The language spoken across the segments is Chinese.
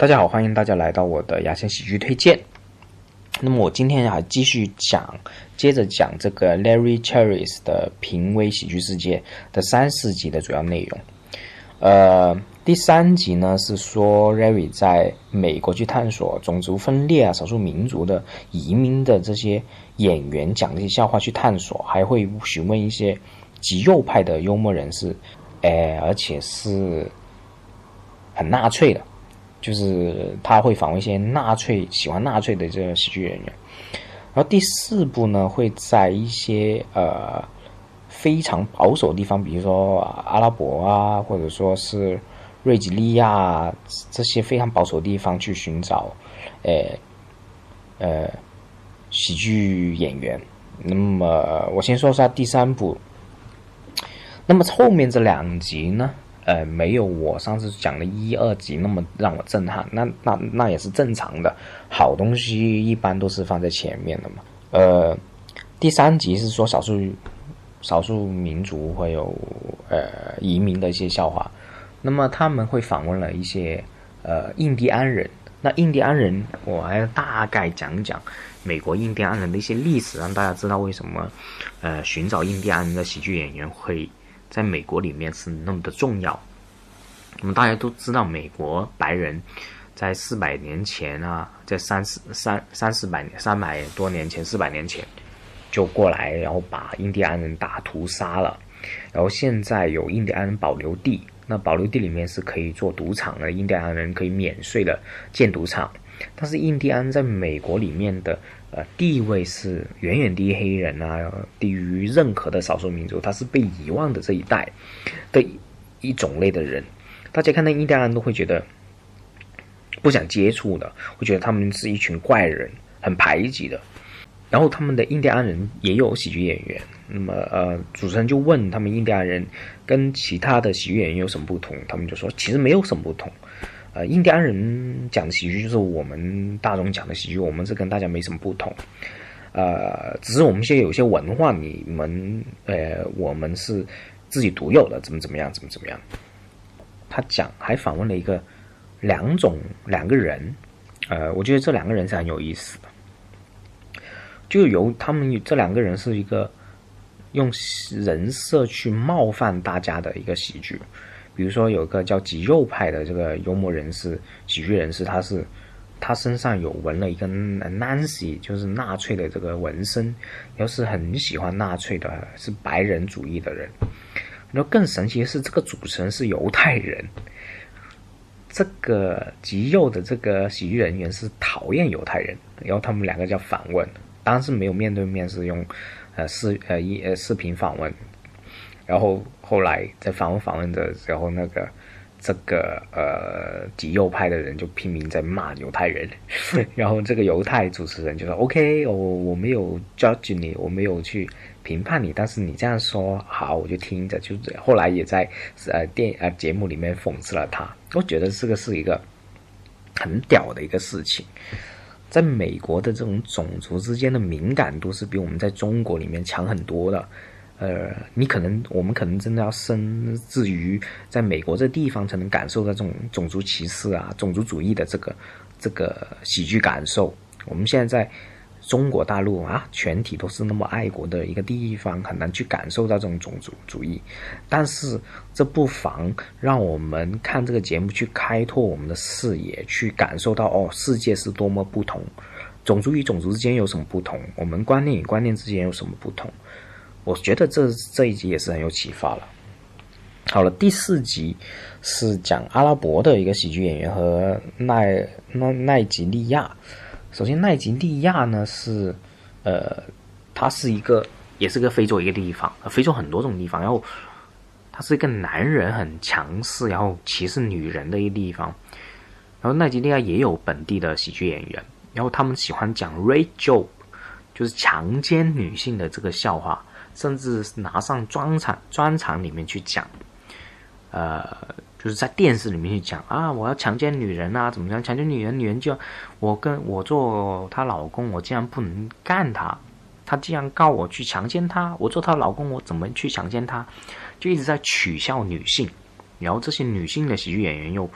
大家好，欢迎大家来到我的牙签喜剧推荐。那么我今天还继续讲，接着讲这个 Larry Cherries 的评威喜剧世界的三四集的主要内容。呃，第三集呢是说 Larry 在美国去探索种族分裂啊、少数民族的移民的这些演员讲这些笑话去探索，还会询问一些极右派的幽默人士，哎，而且是很纳粹的。就是他会访问一些纳粹喜欢纳粹的这个喜剧演员，然后第四部呢会在一些呃非常保守的地方，比如说阿拉伯啊，或者说是瑞吉利亚这些非常保守的地方去寻找，呃呃喜剧演员。那么我先说一下第三部，那么后面这两集呢？呃，没有我上次讲的一二集那么让我震撼，那那那也是正常的。好东西一般都是放在前面的嘛。呃，第三集是说少数少数民族会有呃移民的一些笑话，那么他们会访问了一些呃印第安人。那印第安人，我还要大概讲讲美国印第安人的一些历史，让大家知道为什么呃寻找印第安人的喜剧演员会。在美国里面是那么的重要。那么大家都知道，美国白人在四百年前啊，在三四三三四百年、三百多年前、四百年前就过来，然后把印第安人打屠杀了。然后现在有印第安人保留地，那保留地里面是可以做赌场的，印第安人可以免税的建赌场。但是印第安在美国里面的。呃，地位是远远低于黑人啊，低于任何的少数民族，他是被遗忘的这一代的一种类的人。大家看到印第安人都会觉得不想接触的，会觉得他们是一群怪人，很排挤的。然后他们的印第安人也有喜剧演员，那么呃，主持人就问他们印第安人跟其他的喜剧演员有什么不同，他们就说其实没有什么不同。呃，印第安人讲的喜剧就是我们大众讲的喜剧，我们是跟大家没什么不同，呃，只是我们现在有些文化，你们呃，我们是自己独有的，怎么怎么样，怎么怎么样。他讲还访问了一个两种两个人，呃，我觉得这两个人是很有意思的，就由他们这两个人是一个用人设去冒犯大家的一个喜剧。比如说，有个叫极右派的这个幽默人士、喜剧人士，他是他身上有纹了一个 Nancy，就是纳粹的这个纹身，又是很喜欢纳粹的，是白人主义的人。然后更神奇的是，这个主持人是犹太人。这个极右的这个喜剧人员是讨厌犹太人，然后他们两个叫访问，当然是没有面对面，是用呃视呃一呃视频访问。然后后来在访问访问的时候，那个这个呃极右派的人就拼命在骂犹太人，然后这个犹太主持人就说：“OK，我我没有 judge 你，我没有去评判你，但是你这样说好，我就听着。”就后来也在呃电呃节目里面讽刺了他。我觉得这个是一个很屌的一个事情，在美国的这种种族之间的敏感度是比我们在中国里面强很多的。呃，你可能，我们可能真的要生至于在美国这地方才能感受到这种种族歧视啊、种族主义的这个这个喜剧感受。我们现在在中国大陆啊，全体都是那么爱国的一个地方，很难去感受到这种种族主义。但是这不妨让我们看这个节目，去开拓我们的视野，去感受到哦，世界是多么不同，种族与种族之间有什么不同，我们观念与观念之间有什么不同。我觉得这这一集也是很有启发了。好了，第四集是讲阿拉伯的一个喜剧演员和奈奈奈吉利亚。首先，奈吉利亚呢是呃，他是一个也是个非洲一个地方，非洲很多种地方。然后他是一个男人很强势，然后歧视女人的一个地方。然后奈吉利亚也有本地的喜剧演员，然后他们喜欢讲 rape joke，就是强奸女性的这个笑话。甚至拿上专场专场里面去讲，呃，就是在电视里面去讲啊，我要强奸女人啊，怎么样？强奸女人，女人就我跟我做她老公，我竟然不能干她，她竟然告我去强奸她，我做她老公，我怎么去强奸她？就一直在取笑女性，然后这些女性的喜剧演员又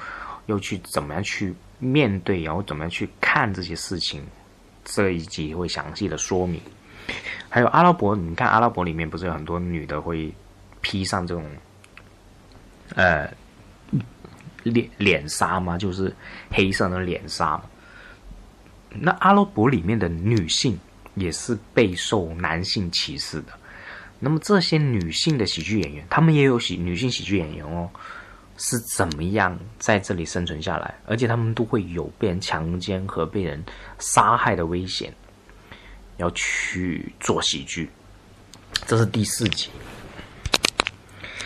又去怎么样去面对，然后怎么样去看这些事情，这一集会详细的说明。还有阿拉伯，你看阿拉伯里面不是有很多女的会披上这种呃脸脸纱吗？就是黑色的脸纱。那阿拉伯里面的女性也是备受男性歧视的。那么这些女性的喜剧演员，她们也有喜女性喜剧演员哦，是怎么样在这里生存下来？而且她们都会有被人强奸和被人杀害的危险，要去做喜剧。这是第四集。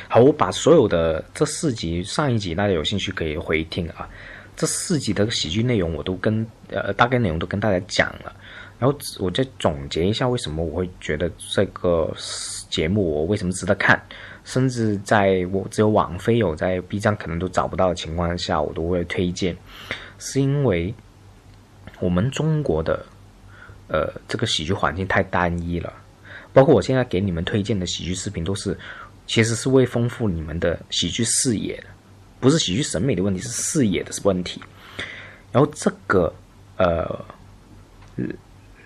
好，我把所有的这四集，上一集大家有兴趣可以回听啊。这四集的喜剧内容我都跟呃大概内容都跟大家讲了，然后我再总结一下为什么我会觉得这个。节目我为什么值得看？甚至在我只有网飞有，在 B 站可能都找不到的情况下，我都会推荐，是因为我们中国的呃这个喜剧环境太单一了。包括我现在给你们推荐的喜剧视频，都是其实是为丰富你们的喜剧视野的，不是喜剧审美的问题，是视野的问题。然后这个呃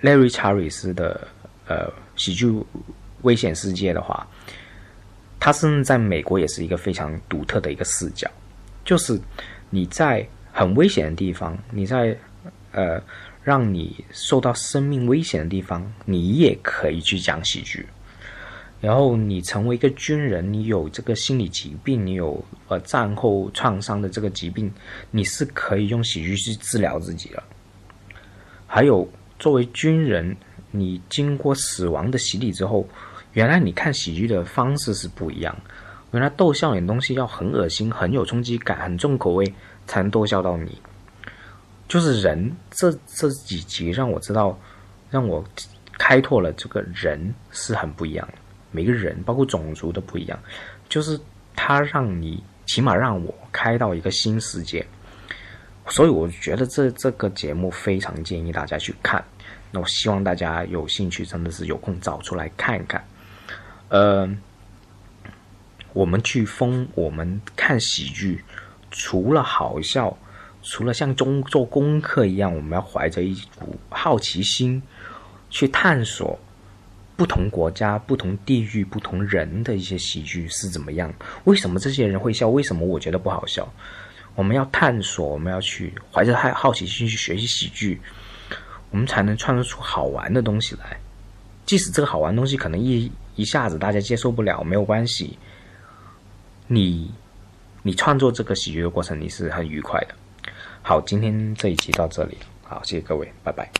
，Larry Charles 的呃喜剧。危险世界的话，它甚至在美国也是一个非常独特的一个视角，就是你在很危险的地方，你在呃让你受到生命危险的地方，你也可以去讲喜剧。然后你成为一个军人，你有这个心理疾病，你有呃战后创伤的这个疾病，你是可以用喜剧去治疗自己的。还有作为军人，你经过死亡的洗礼之后。原来你看喜剧的方式是不一样，原来逗笑你的东西要很恶心、很有冲击感、很重口味才能逗笑到你。就是人这这几集让我知道，让我开拓了这个人是很不一样的。每个人包括种族都不一样，就是他让你起码让我开到一个新世界。所以我觉得这这个节目非常建议大家去看。那我希望大家有兴趣，真的是有空找出来看一看。呃，我们去疯，我们看喜剧，除了好笑，除了像中做功课一样，我们要怀着一股好奇心去探索不同国家、不同地域、不同人的一些喜剧是怎么样？为什么这些人会笑？为什么我觉得不好笑？我们要探索，我们要去怀着好好奇心去学习喜剧，我们才能创造出好玩的东西来。即使这个好玩的东西可能一一下子大家接受不了，没有关系。你，你创作这个喜剧的过程，你是很愉快的。好，今天这一期到这里，好，谢谢各位，拜拜。